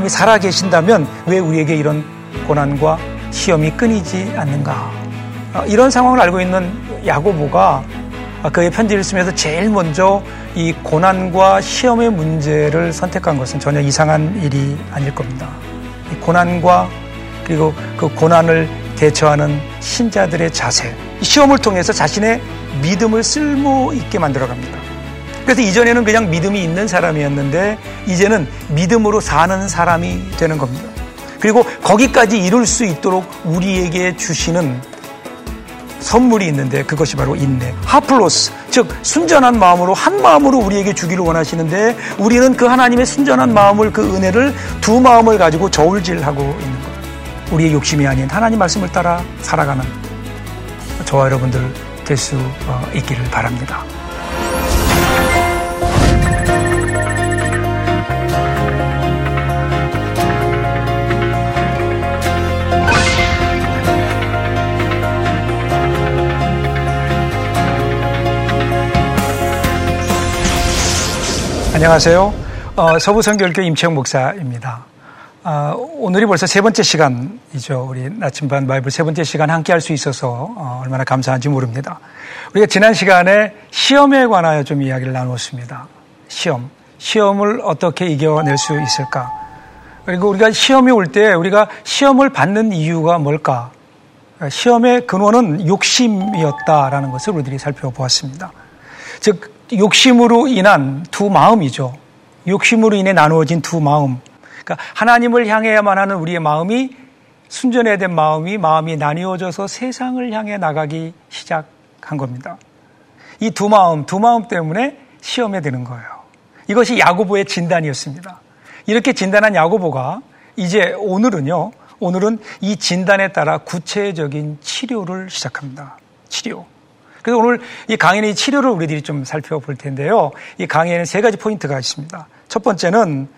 하나님이 살아 계신다면 왜 우리에게 이런 고난과 시험이 끊이지 않는가? 어, 이런 상황을 알고 있는 야고보가 그의 편지를 쓰면서 제일 먼저 이 고난과 시험의 문제를 선택한 것은 전혀 이상한 일이 아닐 겁니다. 고난과 그리고 그 고난을 대처하는 신자들의 자세, 시험을 통해서 자신의 믿음을 쓸모 있게 만들어 갑니다. 그래서 이전에는 그냥 믿음이 있는 사람이었는데 이제는 믿음으로 사는 사람이 되는 겁니다. 그리고 거기까지 이룰 수 있도록 우리에게 주시는 선물이 있는데 그것이 바로 인내. 하플로스, 즉 순전한 마음으로 한 마음으로 우리에게 주기를 원하시는데 우리는 그 하나님의 순전한 마음을 그 은혜를 두 마음을 가지고 저울질하고 있는 것. 우리의 욕심이 아닌 하나님 말씀을 따라 살아가는 저와 여러분들 될 수 있기를 바랍니다. 안녕하세요. 어, 서부성결교 임채영 목사입니다. 어, 오늘이 벌써 세 번째 시간이죠. 우리 나침반 바이블 세 번째 시간 함께 할 수 있어서 어, 얼마나 감사한지 모릅니다. 우리가 지난 시간에 시험에 관하여 좀 이야기를 나누었습니다. 시험. 시험을 어떻게 이겨낼 수 있을까? 그리고 우리가 시험이 올 때 우리가 시험을 받는 이유가 뭘까? 시험의 근원은 욕심이었다라는 것을 우리들이 살펴보았습니다. 즉, 욕심으로 인한 두 마음이죠. 욕심으로 인해 나누어진 두 마음. 그러니까 하나님을 향해야만 하는 우리의 마음이 순전해야 된 마음이 마음이 나뉘어져서 세상을 향해 나가기 시작한 겁니다. 이 두 마음, 두 마음 때문에 시험에 드는 거예요. 이것이 야고보의 진단이었습니다. 이렇게 진단한 야고보가 이제 오늘은요, 오늘은 이 진단에 따라 구체적인 치료를 시작합니다. 치료. 그래서 오늘 이이 치료를 우리들이 좀 살펴볼 텐데요. 이 강의에는 세 가지 포인트가 있습니다. 첫 번째는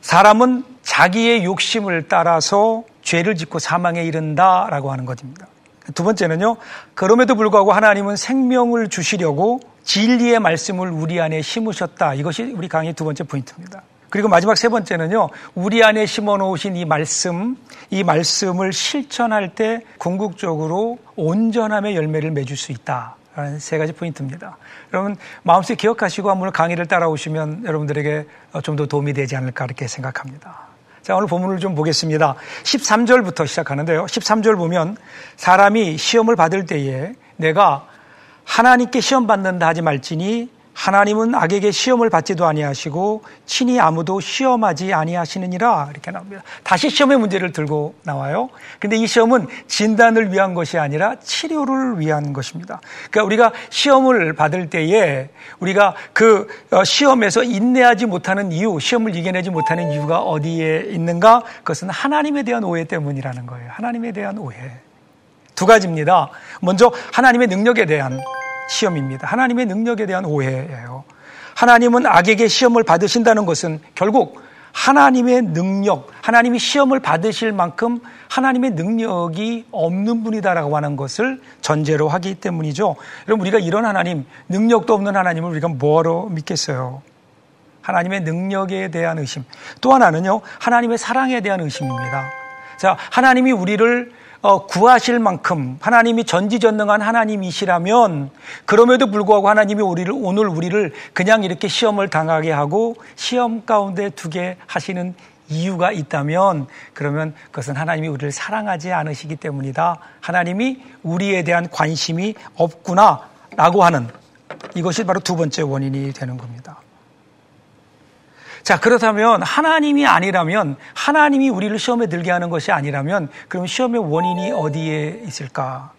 사람은 자기의 욕심을 따라서 죄를 짓고 사망에 이른다라고 하는 것입니다. 두 번째는요. 그럼에도 불구하고 하나님은 생명을 주시려고 진리의 말씀을 우리 안에 심으셨다. 이것이 우리 강의 두 번째 포인트입니다. 그리고 마지막 세 번째는요. 우리 안에 심어 놓으신 이 말씀, 이 말씀을 실천할 때 궁극적으로 온전함의 열매를 맺을 수 있다. 라는 세 가지 포인트입니다. 여러분 마음속에 기억하시고 한번 강의를 따라오시면 여러분들에게 좀 더 도움이 되지 않을까 이렇게 생각합니다. 자, 오늘 본문을 좀 보겠습니다. 13절부터 시작하는데요. 13절 보면 사람이 시험을 받을 때에 내가 하나님께 시험 받는다 하지 말지니 하나님은 악에게 시험을 받지도 아니하시고 친히 아무도 시험하지 아니하시느니라 이렇게 나옵니다. 다시 시험의 문제를 들고 나와요. 근데 이 시험은 진단을 위한 것이 아니라 치료를 위한 것입니다. 그러니까 우리가 시험을 받을 때에 우리가 그 어, 시험에서 인내하지 못하는 이유, 시험을 이겨내지 못하는 이유가 어디에 있는가? 그것은 하나님에 대한 오해 때문이라는 거예요. 하나님에 대한 오해. 두 가지입니다. 먼저 하나님의 능력에 대한 시험입니다. 하나님의 능력에 대한 오해예요. 하나님은 악에게 시험을 받으신다는 것은 결국 하나님의 능력, 하나님이 시험을 받으실 만큼 하나님의 능력이 없는 분이다라고 하는 것을 전제로 하기 때문이죠. 여러분, 우리가 이런 하나님, 능력도 없는 하나님을 우리가 뭐하러 믿겠어요? 하나님의 능력에 대한 의심. 또 하나는요, 하나님의 사랑에 대한 의심입니다. 자, 하나님이 우리를 어, 구하실 만큼 하나님이 전지전능한 하나님이시라면 그럼에도 불구하고 하나님이 우리를 오늘 우리를 그냥 이렇게 시험을 당하게 하고 시험 가운데 두게 하시는 이유가 있다면 그러면 그것은 하나님이 우리를 사랑하지 않으시기 때문이다. 하나님이 우리에 대한 관심이 없구나라고 하는 이것이 바로 두 번째 원인이 되는 겁니다. 자, 그렇다면 하나님이 아니라면 하나님이 우리를 시험에 들게 하는 것이 아니라면 그럼 시험의 원인이 어디에 있을까?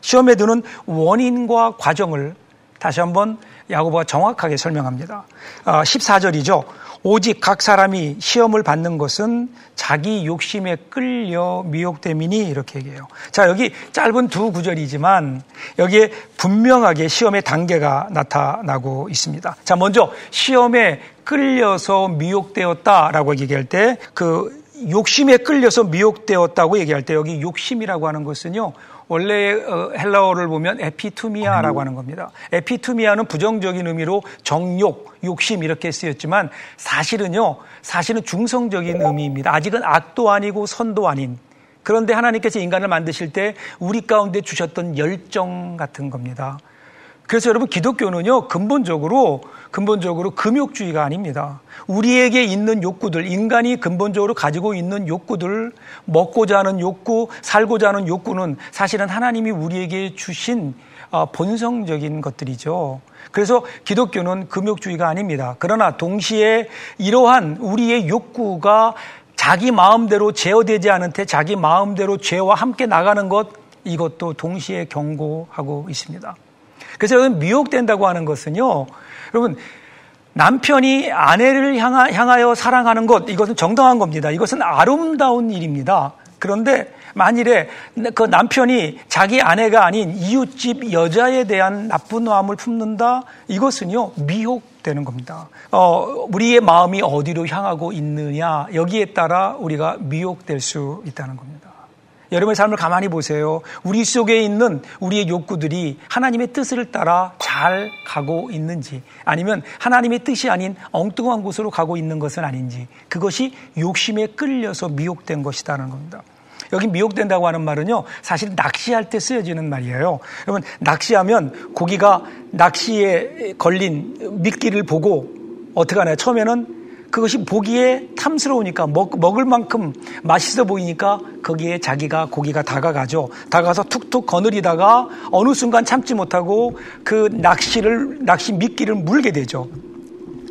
시험에 드는 원인과 과정을 다시 한번 야고보가 정확하게 설명합니다. 14절이죠. 아, 오직 각 사람이 시험을 받는 것은 자기 욕심에 끌려 미혹됨이니 이렇게 얘기해요. 자, 여기 짧은 두 구절이지만 여기에 분명하게 시험의 단계가 나타나고 있습니다. 자, 먼저 시험에 끌려서 미혹되었다라고 얘기할 때그 욕심에 끌려서 미혹되었다고 얘기할 때 여기 욕심이라고 하는 것은요. 원래 어, 헬라어를 보면 에피투미아라고 하는 겁니다. 에피투미아는 부정적인 의미로 정욕, 욕심 이렇게 쓰였지만 사실은요, 사실은 중성적인 의미입니다. 아직은 악도 아니고 선도 아닌. 그런데 하나님께서 인간을 만드실 때 우리 가운데 주셨던 열정 같은 겁니다. 그래서 여러분 기독교는요 근본적으로 근본적으로 금욕주의가 아닙니다. 우리에게 있는 욕구들 인간이 근본적으로 가지고 있는 욕구들 먹고자 하는 욕구, 살고자 하는 욕구는 사실은 하나님이 우리에게 주신 어, 본성적인 것들이죠. 그래서 기독교는 금욕주의가 아닙니다. 그러나 동시에 이러한 우리의 욕구가 자기 마음대로 제어되지 않은 채 자기 마음대로 죄와 함께 나가는 것 이것도 동시에 경고하고 있습니다. 그래서 여러분 미혹된다고 하는 것은요. 여러분 남편이 아내를 향하여 사랑하는 것 이것은 정당한 겁니다. 이것은 아름다운 일입니다. 그런데 만일에 그 남편이 자기 아내가 아닌 이웃집 여자에 대한 나쁜 마음을 품는다 이것은요 미혹되는 겁니다. 어, 우리의 마음이 어디로 향하고 있느냐 여기에 따라 우리가 미혹될 수 있다는 겁니다. 여러분의 삶을 가만히 보세요. 우리 속에 있는 우리의 욕구들이 하나님의 뜻을 따라 잘 가고 있는지 아니면 하나님의 뜻이 아닌 엉뚱한 곳으로 가고 있는 것은 아닌지 그것이 욕심에 끌려서 미혹된 것이다는 겁니다. 여기 미혹된다고 하는 말은요, 사실 낚시할 때 쓰여지는 말이에요. 여러분, 낚시하면 고기가 낚시에 걸린 미끼를 보고 어떻게 하나요? 처음에는 그것이 보기에 탐스러우니까 먹, 먹을 만큼 맛있어 보이니까 거기에 자기가 고기가 다가가죠. 다가가서 툭툭 거느리다가 어느 순간 참지 못하고 그 낚시를 낚시 미끼를 물게 되죠.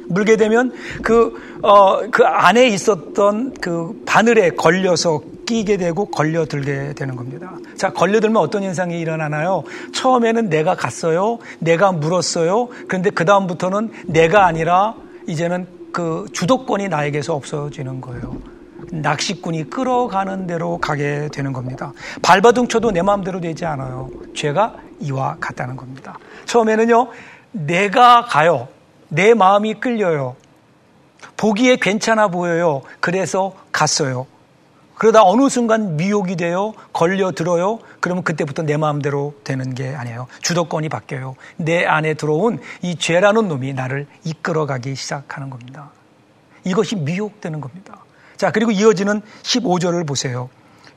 물게 되면 그, 어, 그 안에 있었던 그 바늘에 걸려서 끼게 되고 걸려들게 되는 겁니다. 자, 걸려들면 어떤 현상이 일어나나요? 처음에는 내가 갔어요. 내가 물었어요. 그런데 그다음부터는 내가 아니라 이제는 그 주도권이 나에게서 없어지는 거예요. 낚시꾼이 끌어가는 대로 가게 되는 겁니다. 발바둥 쳐도 내 마음대로 되지 않아요. 죄가 이와 같다는 겁니다. 처음에는요, 내가 가요. 내 마음이 끌려요. 보기에 괜찮아 보여요. 그래서 갔어요. 그러다 어느 순간 미혹이 돼요. 걸려들어요. 그러면 그때부터 내 마음대로 되는 게 아니에요. 주도권이 바뀌어요. 내 안에 들어온 이 죄라는 놈이 나를 이끌어가기 시작하는 겁니다. 이것이 미혹되는 겁니다. 자, 그리고 이어지는 15절을 보세요.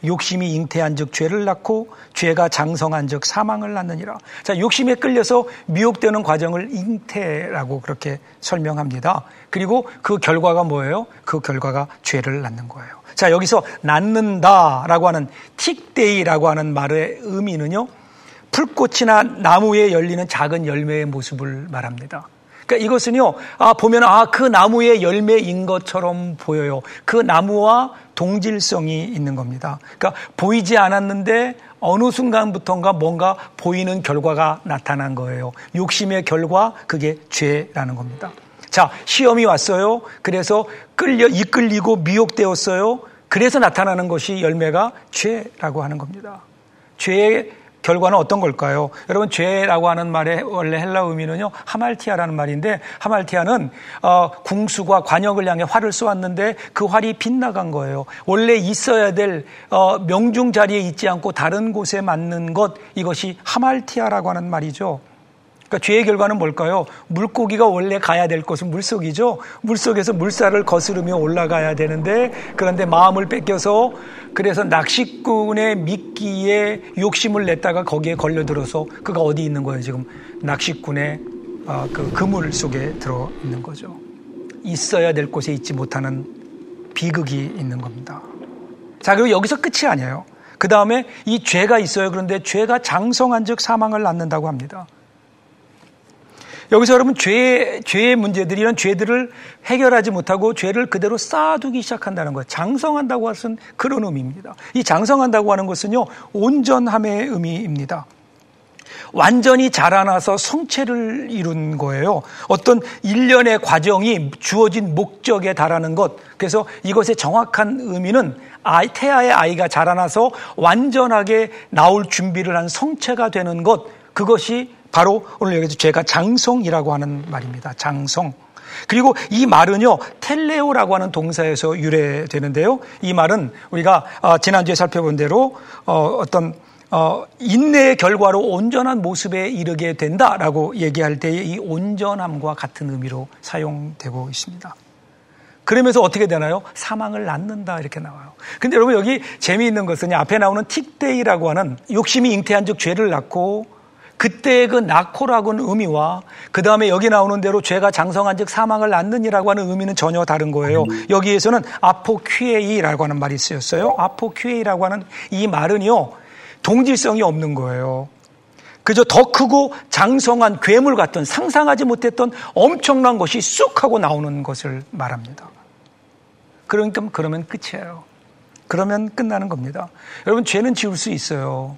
욕심이 잉태한 즉 죄를 낳고 죄가 장성한 즉 사망을 낳느니라. 자, 욕심에 끌려서 미혹되는 과정을 잉태라고 그렇게 설명합니다. 그리고 그 결과가 뭐예요? 그 결과가 죄를 낳는 거예요. 자, 여기서 낳는다라고 하는 틱데이라고 하는 말의 의미는요. 풀꽃이나 나무에 열리는 작은 열매의 모습을 말합니다. 그러니까 이것은요, 아, 보면, 아, 그 나무의 열매인 것처럼 보여요. 그 나무와 동질성이 있는 겁니다. 그러니까 보이지 않았는데 어느 순간부터인가 뭔가 보이는 결과가 나타난 거예요. 욕심의 결과, 그게 죄라는 겁니다. 자, 시험이 왔어요. 그래서 끌려, 이끌리고 미혹되었어요. 그래서 나타나는 것이 열매가 죄라고 하는 겁니다. 죄의 결과는 어떤 걸까요? 여러분 죄라고 하는 말의 원래 헬라 의미는요 하말티아라는 말인데 하말티아는 어, 궁수가 관역을 향해 활을 쏘았는데 그 활이 빗나간 거예요. 원래 있어야 될 어, 명중 자리에 있지 않고 다른 곳에 맞는 것 이것이 하말티아라고 하는 말이죠. 그러니까 죄의 결과는 뭘까요? 물고기가 원래 가야 될 곳은 물속이죠. 물속에서 물살을 거스르며 올라가야 되는데 그런데 마음을 뺏겨서 그래서 낚시꾼의 미끼에 욕심을 냈다가 거기에 걸려들어서 그가 어디 있는 거예요? 지금 낚시꾼의 어, 그 그물 속에 들어 있는 거죠. 있어야 될 곳에 있지 못하는 비극이 있는 겁니다. 자, 그리고 여기서 끝이 아니에요. 그 다음에 이 죄가 있어요. 그런데 죄가 장성한 즉 사망을 낳는다고 합니다. 여기서 여러분 죄, 죄의 문제들이 이런 죄들을 해결하지 못하고 죄를 그대로 쌓아두기 시작한다는 거예요. 장성한다고 하는 그런 의미입니다. 이 장성한다고 하는 것은요, 온전함의 의미입니다. 완전히 자라나서 성체를 이룬 거예요. 어떤 일련의 과정이 주어진 목적에 달하는 것. 그래서 이것의 정확한 의미는 아이, 태아의 아이가 자라나서 완전하게 나올 준비를 한 성체가 되는 것. 그것이 바로 오늘 여기서 죄가 장성이라고 하는 말입니다. 장성. 그리고 이 말은요, 텔레오라고 하는 동사에서 유래되는데요. 이 말은 우리가 어, 지난주에 살펴본 대로 어, 어떤 어, 인내의 결과로 온전한 모습에 이르게 된다라고 얘기할 때에 이 온전함과 같은 의미로 사용되고 있습니다. 그러면서 어떻게 되나요? 사망을 낳는다 이렇게 나와요. 근데 여러분 여기 재미있는 것은 앞에 나오는 틱데이라고 하는 욕심이 잉태한 즉 죄를 낳고 그때의 그 낳고라고는 의미와 그 다음에 여기 나오는 대로 죄가 장성한 즉 사망을 낳느니라고 하는 의미는 전혀 다른 거예요. 여기에서는 아포퀴에이라고 하는 말이 쓰였어요. 아포퀴에이라고 하는 이 말은요, 동질성이 없는 거예요. 그저 더 크고 장성한 괴물 같은 상상하지 못했던 엄청난 것이 쑥 하고 나오는 것을 말합니다. 그러니까 그러면 끝이에요. 그러면 끝나는 겁니다. 여러분 죄는 지울 수 있어요.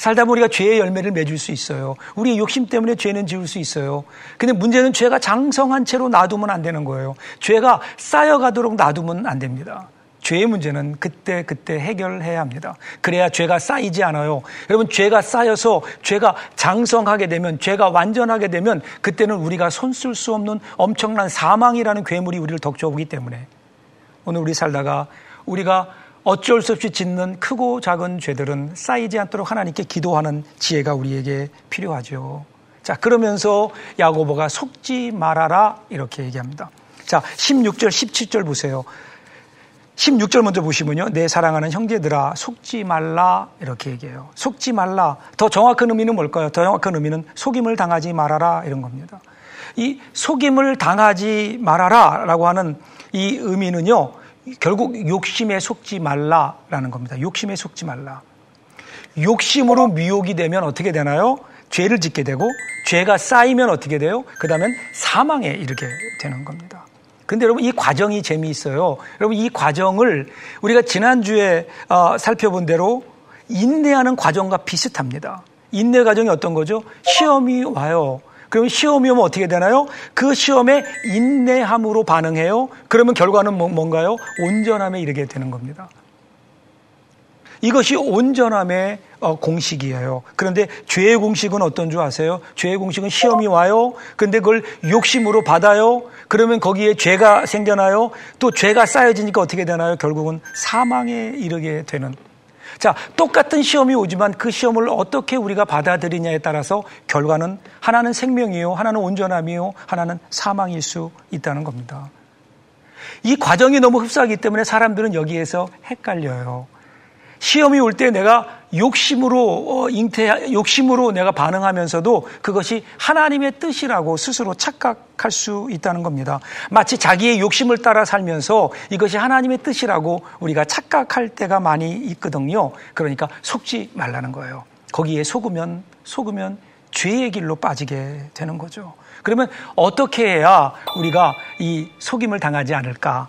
살다 우리가 죄의 열매를 맺을 수 있어요. 우리의 욕심 때문에 죄는 지울 수 있어요. 근데 문제는 죄가 장성한 채로 놔두면 안 되는 거예요. 죄가 쌓여가도록 놔두면 안 됩니다. 죄의 문제는 그때 그때 해결해야 합니다. 그래야 죄가 쌓이지 않아요. 여러분 죄가 쌓여서 죄가 장성하게 되면 죄가 완전하게 되면 그때는 우리가 손쓸 수 없는 엄청난 사망이라는 괴물이 우리를 덕쳐오기 때문에 오늘 우리 살다가 우리가 어쩔 수 없이 짓는 크고 작은 죄들은 쌓이지 않도록 하나님께 기도하는 지혜가 우리에게 필요하죠. 자, 그러면서 야고보가 속지 말아라 이렇게 얘기합니다. 자, 16절, 17절 보세요. 16절 먼저 보시면요. 내 사랑하는 형제들아 속지 말라 이렇게 얘기해요. 속지 말라. 더 정확한 의미는 뭘까요? 더 정확한 의미는 속임을 당하지 말아라 이런 겁니다. 이 속임을 당하지 말아라 라고 하는 이 의미는요. 결국 욕심에 속지 말라라는 겁니다. 욕심에 속지 말라. 욕심으로 미혹이 되면 어떻게 되나요? 죄를 짓게 되고 죄가 쌓이면 어떻게 돼요? 그 다음엔 사망에 이르게 되는 겁니다. 근데 여러분 이 과정이 재미있어요. 여러분 이 과정을 우리가 지난주에 어, 살펴본 대로 인내하는 과정과 비슷합니다. 인내 과정이 어떤 거죠? 시험이 와요. 그럼 시험이 오면 어떻게 되나요? 그 시험에 인내함으로 반응해요. 그러면 결과는 뭐, 뭔가요? 온전함에 이르게 되는 겁니다. 이것이 온전함의 어, 공식이에요. 그런데 죄의 공식은 어떤 줄 아세요? 죄의 공식은 시험이 와요. 근데 그걸 욕심으로 받아요. 그러면 거기에 죄가 생겨나요. 또 죄가 쌓여지니까 어떻게 되나요? 결국은 사망에 이르게 되는 자, 똑같은 시험이 오지만 그 시험을 어떻게 우리가 받아들이냐에 따라서 결과는 하나는 생명이요, 하나는 온전함이요, 하나는 사망일 수 있다는 겁니다. 이 과정이 너무 흡사하기 때문에 사람들은 여기에서 헷갈려요. 시험이 올 때 내가 욕심으로 어, 잉태 욕심으로 내가 반응하면서도 그것이 하나님의 뜻이라고 스스로 착각할 수 있다는 겁니다. 마치 자기의 욕심을 따라 살면서 이것이 하나님의 뜻이라고 우리가 착각할 때가 많이 있거든요. 그러니까 속지 말라는 거예요. 거기에 속으면 속으면 죄의 길로 빠지게 되는 거죠. 그러면 어떻게 해야 우리가 이 속임을 당하지 않을까?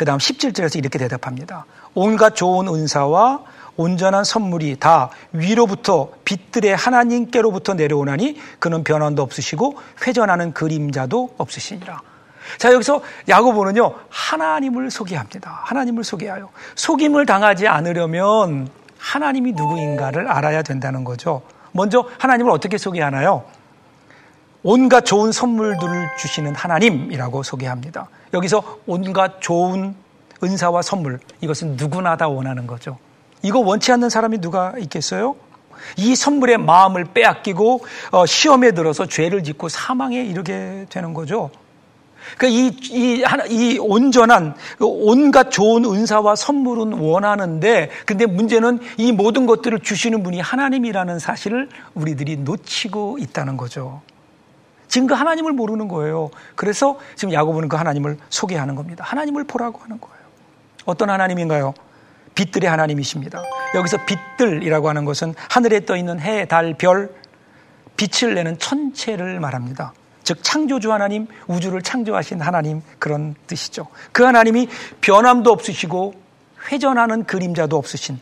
그 다음 17절에서 이렇게 대답합니다. 온갖 좋은 은사와 온전한 선물이 다 위로부터 빛들의 하나님께로부터 내려오나니 그는 변환도 없으시고 회전하는 그림자도 없으시니라. 자, 여기서 야고보는요, 하나님을 소개합니다. 하나님을 소개하여. 속임을 당하지 않으려면 하나님이 누구인가를 알아야 된다는 거죠. 먼저 하나님을 어떻게 소개하나요? 온갖 좋은 선물들을 주시는 하나님이라고 소개합니다. 여기서 온갖 좋은 은사와 선물, 이것은 누구나 다 원하는 거죠. 이거 원치 않는 사람이 누가 있겠어요? 이 선물의 마음을 빼앗기고 어, 시험에 들어서 죄를 짓고 사망에 이르게 되는 거죠. 그 이, 이, 이 온전한, 그 온갖 좋은 은사와 선물은 원하는데, 근데 문제는 이 모든 것들을 주시는 분이 하나님이라는 사실을 우리들이 놓치고 있다는 거죠. 지금 그 하나님을 모르는 거예요. 그래서 지금 야고보는 그 하나님을 소개하는 겁니다. 하나님을 보라고 하는 거예요. 어떤 하나님인가요? 빛들의 하나님이십니다. 여기서 빛들이라고 하는 것은 하늘에 떠 있는 해, 달, 별, 빛을 내는 천체를 말합니다. 즉 창조주 하나님, 우주를 창조하신 하나님 그런 뜻이죠. 그 하나님이 변함도 없으시고 회전하는 그림자도 없으신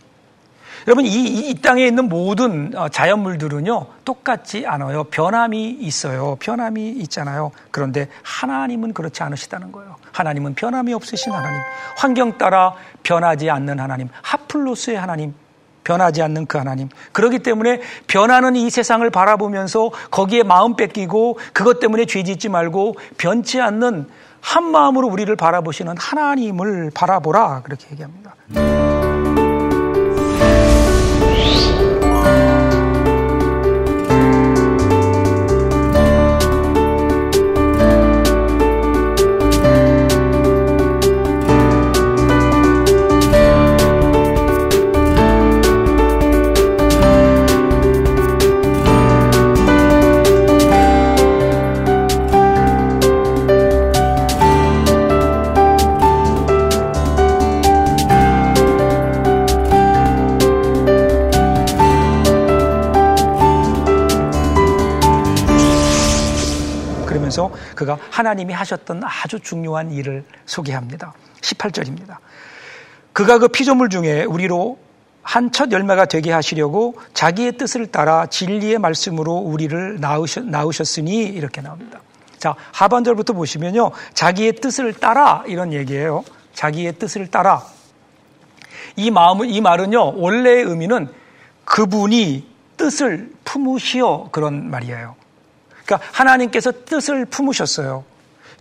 여러분 이, 이 땅에 있는 모든 어, 자연물들은요 똑같지 않아요. 변함이 있어요. 변함이 있잖아요. 그런데 하나님은 그렇지 않으시다는 거예요. 하나님은 변함이 없으신 하나님, 환경 따라 변하지 않는 하나님, 하플로스의 하나님, 변하지 않는 그 하나님. 그렇기 때문에 변하는 이 세상을 바라보면서 거기에 마음 뺏기고 그것 때문에 죄 짓지 말고 변치 않는 한 마음으로 우리를 바라보시는 하나님을 바라보라 그렇게 얘기합니다. 하나님이 하셨던 아주 중요한 일을 소개합니다. 18절입니다. 그가 그 피조물 중에 우리로 한 첫 열매가 되게 하시려고 자기의 뜻을 따라 진리의 말씀으로 우리를 낳으셨, 낳으셨으니 이렇게 나옵니다. 자, 하반절부터 보시면요. 자기의 뜻을 따라 이런 얘기예요. 자기의 뜻을 따라. 이 마음은, 이 말은요. 원래의 의미는 그분이 뜻을 품으시어 그런 말이에요. 그러니까 하나님께서 뜻을 품으셨어요.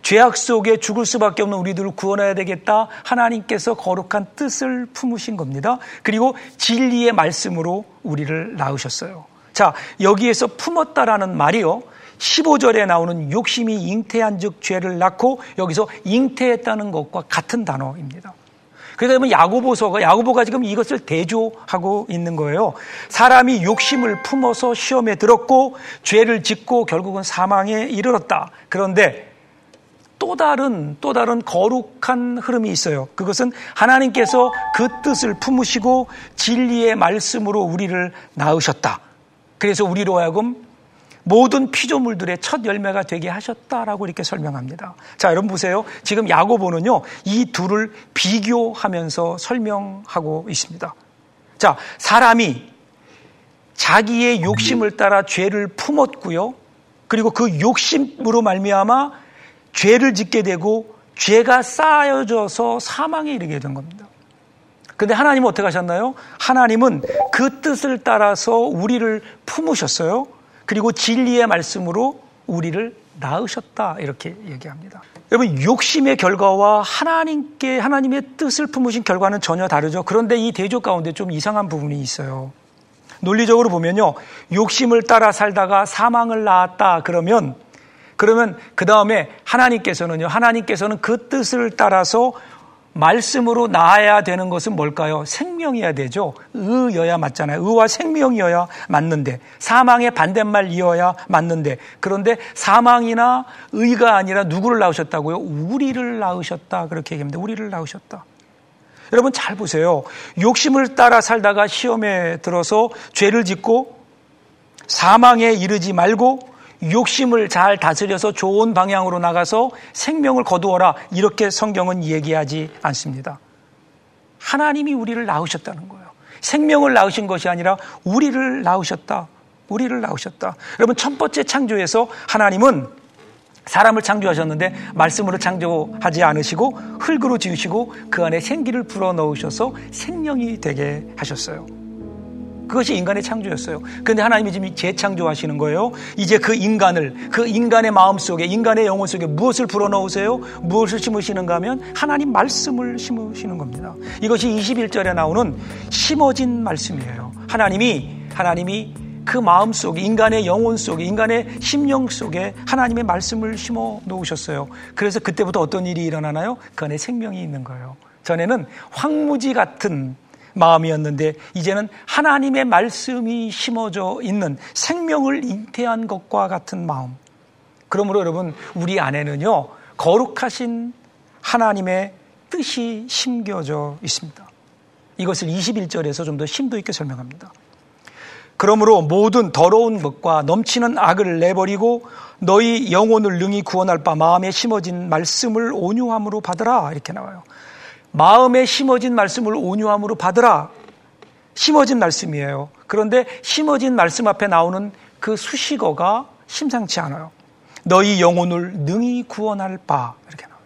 죄악 속에 죽을 수밖에 없는 우리들을 구원해야 되겠다. 하나님께서 거룩한 뜻을 품으신 겁니다. 그리고 진리의 말씀으로 우리를 낳으셨어요. 자, 여기에서 품었다라는 말이요. 15절에 나오는 욕심이 잉태한 즉 죄를 낳고 여기서 잉태했다는 것과 같은 단어입니다. 그래서 여 야고보서가 야고보가 지금 이것을 대조하고 있는 거예요. 사람이 욕심을 품어서 시험에 들었고 죄를 짓고 결국은 사망에 이르렀다. 그런데 또 다른 또 다른 거룩한 흐름이 있어요. 그것은 하나님께서 그 뜻을 품으시고 진리의 말씀으로 우리를 낳으셨다. 그래서 우리로 하여금 모든 피조물들의 첫 열매가 되게 하셨다라고 이렇게 설명합니다. 자, 여러분 보세요. 지금 야고보는요, 이 둘을 비교하면서 설명하고 있습니다. 자, 사람이 자기의 욕심을 따라 죄를 품었고요. 그리고 그 욕심으로 말미암아 죄를 짓게 되고 죄가 쌓여져서 사망에 이르게 된 겁니다. 근데 하나님은 어떻게 하셨나요? 하나님은 그 뜻을 따라서 우리를 품으셨어요. 그리고 진리의 말씀으로 우리를 낳으셨다 이렇게 얘기합니다. 여러분 욕심의 결과와 하나님께 하나님의 뜻을 품으신 결과는 전혀 다르죠. 그런데 이 대조 가운데 좀 이상한 부분이 있어요. 논리적으로 보면요. 욕심을 따라 살다가 사망을 낳았다 그러면 그러면 그 다음에 하나님께서는요. 하나님께서는 그 뜻을 따라서 말씀으로 나아야 되는 것은 뭘까요? 생명이어야 되죠. 의여야 맞잖아요. 의와 생명이어야 맞는데 사망의 반대말이어야 맞는데 그런데 사망이나 의가 아니라 누구를 낳으셨다고요? 우리를 낳으셨다. 그렇게 얘기합니다. 우리를 낳으셨다. 여러분 잘 보세요. 욕심을 따라 살다가 시험에 들어서 죄를 짓고 사망에 이르지 말고 욕심을 잘 다스려서 좋은 방향으로 나가서 생명을 거두어라. 이렇게 성경은 얘기하지 않습니다. 하나님이 우리를 낳으셨다는 거예요. 생명을 낳으신 것이 아니라 우리를 낳으셨다. 우리를 낳으셨다. 여러분, 첫 번째 창조에서 하나님은 사람을 창조하셨는데 말씀으로 창조하지 않으시고 흙으로 지으시고 그 안에 생기를 불어 넣으셔서 생명이 되게 하셨어요. 그것이 인간의 창조였어요. 그런데 하나님이 지금 재창조하시는 거예요. 이제 그 인간을, 그 인간의 마음 속에, 인간의 영혼 속에 무엇을 불어넣으세요? 무엇을 심으시는가 하면 하나님 말씀을 심으시는 겁니다. 이것이 21절에 나오는 심어진 말씀이에요. 하나님이, 하나님이 그 마음 속에, 인간의 영혼 속에, 인간의 심령 속에 하나님의 말씀을 심어 놓으셨어요. 그래서 그때부터 어떤 일이 일어나나요? 그 안에 생명이 있는 거예요. 전에는 황무지 같은 마음이었는데 이제는 하나님의 말씀이 심어져 있는 생명을 잉태한 것과 같은 마음. 그러므로 여러분 우리 안에는요 거룩하신 하나님의 뜻이 심겨져 있습니다. 이것을 21절에서 좀 더 심도 있게 설명합니다. 그러므로 모든 더러운 것과 넘치는 악을 내버리고 너희 영혼을 능히 구원할 바 마음에 심어진 말씀을 온유함으로 받으라 이렇게 나와요. 마음에 심어진 말씀을 온유함으로 받으라. 심어진 말씀이에요. 그런데 심어진 말씀 앞에 나오는 그 수식어가 심상치 않아요. 너희 영혼을 능히 구원할 바. 이렇게 나와요.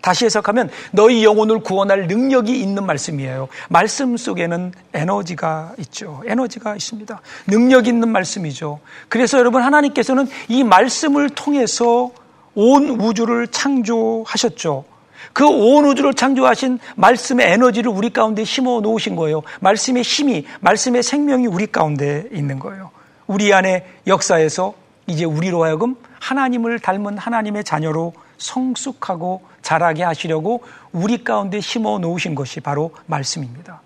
다시 해석하면 너희 영혼을 구원할 능력이 있는 말씀이에요. 말씀 속에는 에너지가 있죠. 에너지가 있습니다. 능력 있는 말씀이죠. 그래서 여러분 하나님께서는 이 말씀을 통해서 온 우주를 창조하셨죠. 그 온 우주를 창조하신 말씀의 에너지를 우리 가운데 심어 놓으신 거예요. 말씀의 힘이, 말씀의 생명이 우리 가운데 있는 거예요. 우리 안에 역사에서 이제 우리로 하여금 하나님을 닮은 하나님의 자녀로 성숙하고 자라게 하시려고 우리 가운데 심어 놓으신 것이 바로 말씀입니다.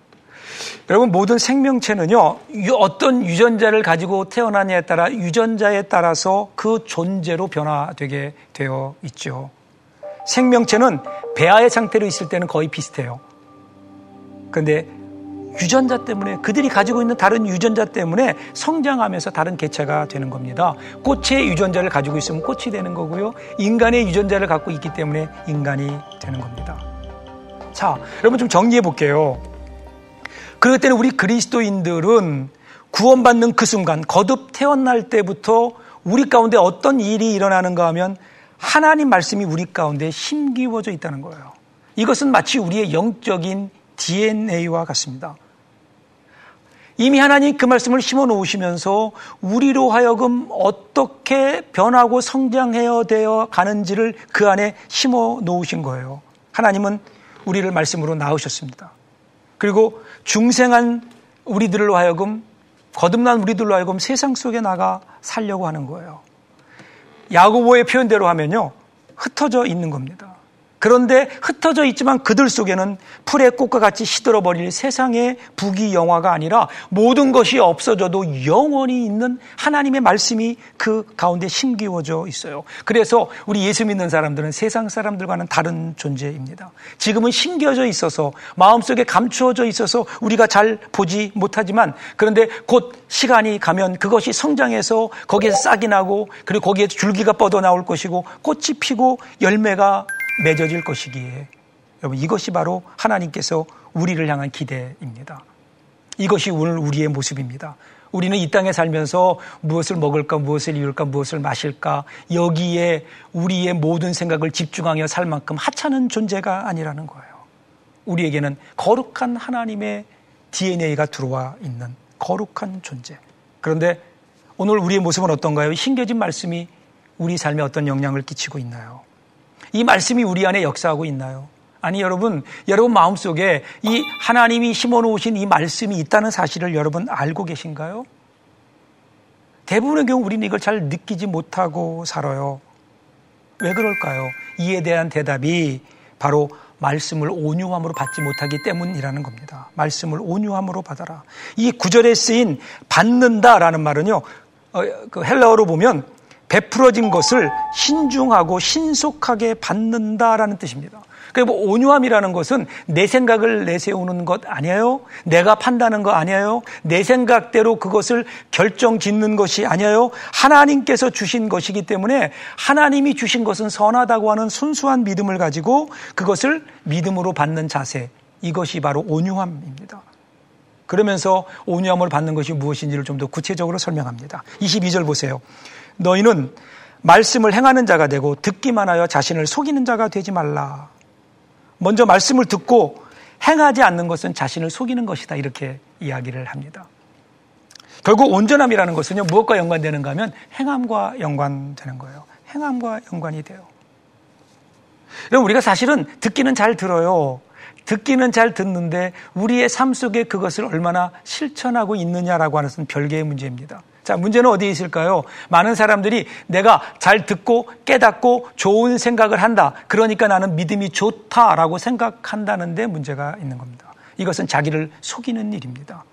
여러분 모든 생명체는요 어떤 유전자를 가지고 태어나냐에 따라 유전자에 따라서 그 존재로 변화되게 되어 있죠. 생명체는 배아의 상태로 있을 때는 거의 비슷해요. 그런데 유전자 때문에 그들이 가지고 있는 다른 유전자 때문에 성장하면서 다른 개체가 되는 겁니다. 꽃의 유전자를 가지고 있으면 꽃이 되는 거고요. 인간의 유전자를 갖고 있기 때문에 인간이 되는 겁니다. 자, 여러분 좀 정리해 볼게요. 그럴 때는 우리 그리스도인들은 구원받는 그 순간 거듭 태어날 때부터 우리 가운데 어떤 일이 일어나는가 하면 하나님 말씀이 우리 가운데 심기워져 있다는 거예요. 이것은 마치 우리의 영적인 DNA와 같습니다. 이미 하나님 그 말씀을 심어 놓으시면서 우리로 하여금 어떻게 변하고 성장해야 되어 가는지를 그 안에 심어 놓으신 거예요. 하나님은 우리를 말씀으로 낳으셨습니다. 그리고 중생한 우리들로 하여금 거듭난 우리들로 하여금 세상 속에 나가 살려고 하는 거예요. 야고보의 표현대로 하면요. 흩어져 있는 겁니다. 그런데 흩어져 있지만 그들 속에는 풀의 꽃과 같이 시들어버릴 세상의 부귀 영화가 아니라 모든 것이 없어져도 영원히 있는 하나님의 말씀이 그 가운데 심기워져 있어요. 그래서 우리 예수 믿는 사람들은 세상 사람들과는 다른 존재입니다. 지금은 심겨져 있어서 마음속에 감추어져 있어서 우리가 잘 보지 못하지만 그런데 곧 시간이 가면 그것이 성장해서 거기에서 싹이 나고 그리고 거기에 줄기가 뻗어 나올 것이고 꽃이 피고 열매가 맺어질 것이기에 여러분 이것이 바로 하나님께서 우리를 향한 기대입니다. 이것이 오늘 우리의 모습입니다. 우리는 이 땅에 살면서 무엇을 먹을까, 무엇을 입을까, 무엇을 마실까, 여기에 우리의 모든 생각을 집중하여 살 만큼 하찮은 존재가 아니라는 거예요. 우리에게는 거룩한 하나님의 DNA가 들어와 있는 거룩한 존재. 그런데 오늘 우리의 모습은 어떤가요? 신겨진 말씀이 우리 삶에 어떤 영향을 끼치고 있나요? 이 말씀이 우리 안에 역사하고 있나요? 아니 여러분, 여러분 마음속에 이 하나님이 심어 놓으신 이 말씀이 있다는 사실을 여러분 알고 계신가요? 대부분의 경우 우리는 이걸 잘 느끼지 못하고 살아요. 왜 그럴까요? 이에 대한 대답이 바로 말씀을 온유함으로 받지 못하기 때문이라는 겁니다. 말씀을 온유함으로 받아라. 이 구절에 쓰인 받는다라는 말은요, 어, 그 헬라어로 보면 베풀어진 것을 신중하고 신속하게 받는다라는 뜻입니다. 그리고 뭐 온유함이라는 것은 내 생각을 내세우는 것 아니에요? 내가 판단하는 거 아니에요? 내 생각대로 그것을 결정 짓는 것이 아니에요? 하나님께서 주신 것이기 때문에 하나님이 주신 것은 선하다고 하는 순수한 믿음을 가지고 그것을 믿음으로 받는 자세. 이것이 바로 온유함입니다. 그러면서 온유함을 받는 것이 무엇인지를 좀 더 구체적으로 설명합니다. 22절 보세요. 너희는 말씀을 행하는 자가 되고 듣기만 하여 자신을 속이는 자가 되지 말라. 먼저 말씀을 듣고 행하지 않는 것은 자신을 속이는 것이다. 이렇게 이야기를 합니다. 결국 온전함이라는 것은요, 무엇과 연관되는가 하면 행함과 연관되는 거예요. 행함과 연관이 돼요. 여러분, 우리가 사실은 듣기는 잘 들어요. 듣기는 잘 듣는데 우리의 삶 속에 그것을 얼마나 실천하고 있느냐라고 하는 것은 별개의 문제입니다. 자, 문제는 어디에 있을까요? 많은 사람들이 내가 잘 듣고 깨닫고 좋은 생각을 한다. 그러니까 나는 믿음이 좋다라고 생각한다는데 문제가 있는 겁니다. 이것은 자기를 속이는 일입니다.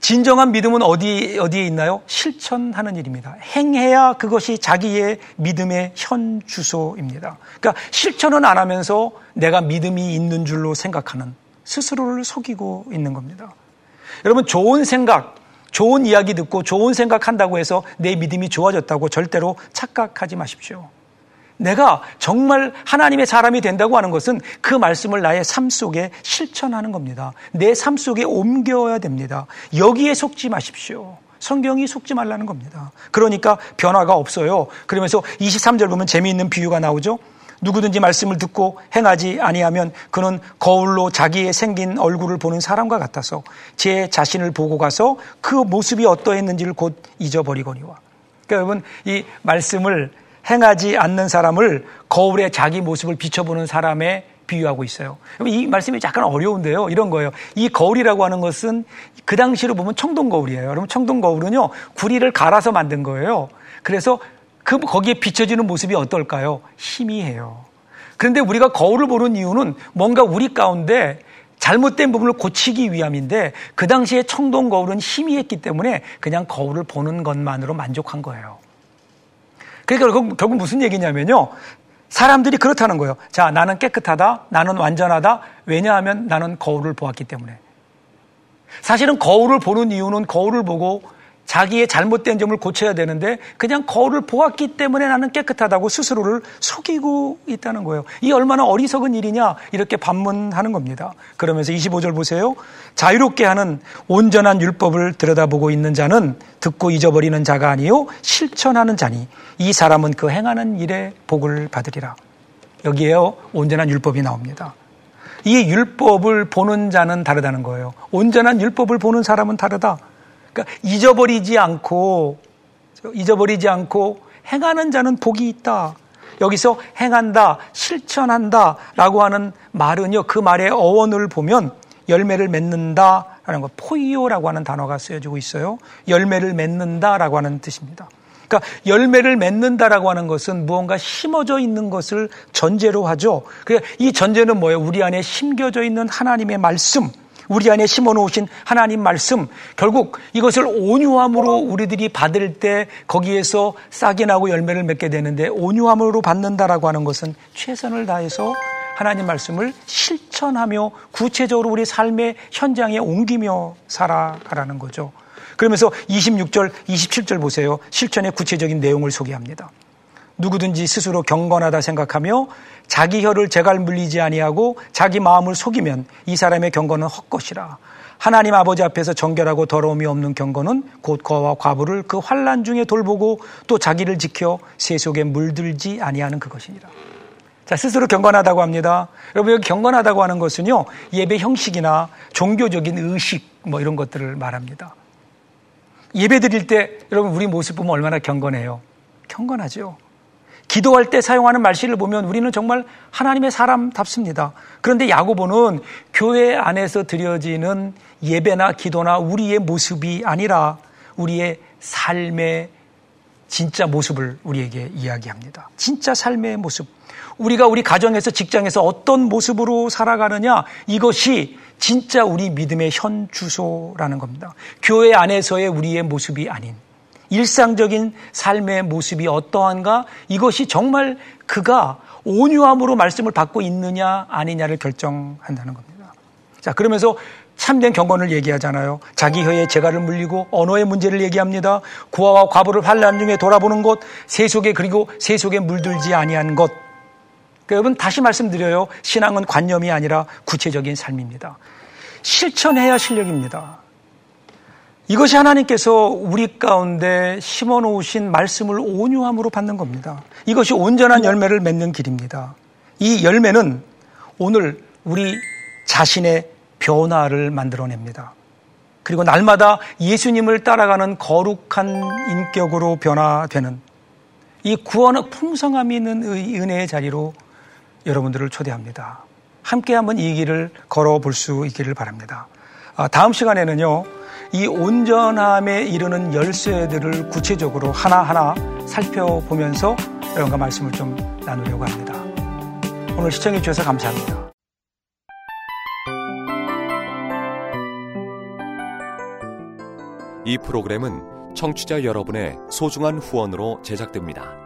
진정한 믿음은 어디, 어디에 있나요? 실천하는 일입니다. 행해야 그것이 자기의 믿음의 현 주소입니다. 그러니까 실천은 안 하면서 내가 믿음이 있는 줄로 생각하는 스스로를 속이고 있는 겁니다. 여러분, 좋은 생각, 좋은 이야기 듣고 좋은 생각한다고 해서 내 믿음이 좋아졌다고 절대로 착각하지 마십시오. 내가 정말 하나님의 사람이 된다고 하는 것은 그 말씀을 나의 삶 속에 실천하는 겁니다. 내 삶 속에 옮겨야 됩니다. 여기에 속지 마십시오. 성경이 속지 말라는 겁니다. 그러니까 변화가 없어요. 그러면서 23절 보면 재미있는 비유가 나오죠. 누구든지 말씀을 듣고 행하지 아니하면 그는 거울로 자기의 생긴 얼굴을 보는 사람과 같아서 제 자신을 보고 가서 그 모습이 어떠했는지를 곧 잊어버리거니와. 그러니까 여러분 이 말씀을 행하지 않는 사람을 거울에 자기 모습을 비춰보는 사람의 비유하고 있어요. 이 말씀이 약간 어려운데요. 이런 거예요. 이 거울이라고 하는 것은 그 당시로 보면 청동 거울이에요. 여러분 청동 거울은요 구리를 갈아서 만든 거예요. 그래서 그 거기에 비춰지는 모습이 어떨까요? 희미해요. 그런데 우리가 거울을 보는 이유는 뭔가 우리 가운데 잘못된 부분을 고치기 위함인데 그 당시에 청동 거울은 희미했기 때문에 그냥 거울을 보는 것만으로 만족한 거예요. 그러니까 결국, 결국 무슨 얘기냐면요. 사람들이 그렇다는 거예요. 자, 나는 깨끗하다. 나는 완전하다. 왜냐하면 나는 거울을 보았기 때문에. 사실은 거울을 보는 이유는 거울을 보고 자기의 잘못된 점을 고쳐야 되는데 그냥 거울을 보았기 때문에 나는 깨끗하다고 스스로를 속이고 있다는 거예요. 이 얼마나 어리석은 일이냐 이렇게 반문하는 겁니다. 그러면서 25절 보세요. 자유롭게 하는 온전한 율법을 들여다보고 있는 자는 듣고 잊어버리는 자가 아니요 실천하는 자니 이 사람은 그 행하는 일에 복을 받으리라. 여기에요 온전한 율법이 나옵니다. 이 율법을 보는 자는 다르다는 거예요. 온전한 율법을 보는 사람은 다르다. 그러니까 잊어버리지 않고 잊어버리지 않고 행하는 자는 복이 있다. 여기서 행한다, 실천한다 라고 하는 말은요. 그 말의 어원을 보면 열매를 맺는다 라는 거 포이오라고 하는 단어가 쓰여지고 있어요. 열매를 맺는다 라고 하는 뜻입니다. 그러니까 열매를 맺는다라고 하는 것은 무언가 심어져 있는 것을 전제로 하죠. 그러니까 이 전제는 뭐예요? 우리 안에 심겨져 있는 하나님의 말씀, 우리 안에 심어 놓으신 하나님 말씀, 결국 이것을 온유함으로 우리들이 받을 때 거기에서 싹이 나고 열매를 맺게 되는데 온유함으로 받는다라고 하는 것은 최선을 다해서 하나님 말씀을 실천하며 구체적으로 우리 삶의 현장에 옮기며 살아가라는 거죠. 그러면서 26절, 27절 보세요. 실천의 구체적인 내용을 소개합니다. 누구든지 스스로 경건하다 생각하며 자기 혀를 재갈 물리지 아니하고 자기 마음을 속이면 이 사람의 경건은 헛것이라. 하나님 아버지 앞에서 정결하고 더러움이 없는 경건은 곧 거와 과부를 그 환란 중에 돌보고 또 자기를 지켜 세 속에 물들지 아니하는 그것이니라. 자, 스스로 경건하다고 합니다. 여러분, 여기 경건하다고 하는 것은요, 예배 형식이나 종교적인 의식, 뭐 이런 것들을 말합니다. 예배 드릴 때 여러분 우리 모습 보면 얼마나 경건해요. 경건하죠. 기도할 때 사용하는 말씨를 보면 우리는 정말 하나님의 사람답습니다. 그런데 야고보는 교회 안에서 드려지는 예배나 기도나 우리의 모습이 아니라 우리의 삶의 진짜 모습을 우리에게 이야기합니다. 진짜 삶의 모습. 우리가 우리 가정에서 직장에서 어떤 모습으로 살아가느냐 이것이 진짜 우리 믿음의 현 주소라는 겁니다. 교회 안에서의 우리의 모습이 아닌 일상적인 삶의 모습이 어떠한가 이것이 정말 그가 온유함으로 말씀을 받고 있느냐 아니냐를 결정한다는 겁니다. 자, 그러면서 참된 경건을 얘기하잖아요. 자기 혀에 재갈을 물리고 언어의 문제를 얘기합니다. 구화와 과부를 환란 중에 돌아보는 것, 세속에 그리고 세속에 물들지 아니한 것, 그러니까 여러분 다시 말씀드려요. 신앙은 관념이 아니라 구체적인 삶입니다. 실천해야 실력입니다. 이것이 하나님께서 우리 가운데 심어 놓으신 말씀을 온유함으로 받는 겁니다. 이것이 온전한 열매를 맺는 길입니다. 이 열매는 오늘 우리 자신의 변화를 만들어냅니다. 그리고 날마다 예수님을 따라가는 거룩한 인격으로 변화되는 이 구원의 풍성함이 있는 은혜의 자리로 여러분들을 초대합니다. 함께 한번 이 길을 걸어볼 수 있기를 바랍니다. 아, 다음 시간에는요, 이 온전함에 이르는 열쇠들을 구체적으로 하나하나 살펴보면서 여러분과 말씀을 좀 나누려고 합니다. 오늘 시청해 주셔서 감사합니다. 이 프로그램은 청취자 여러분의 소중한 후원으로 제작됩니다.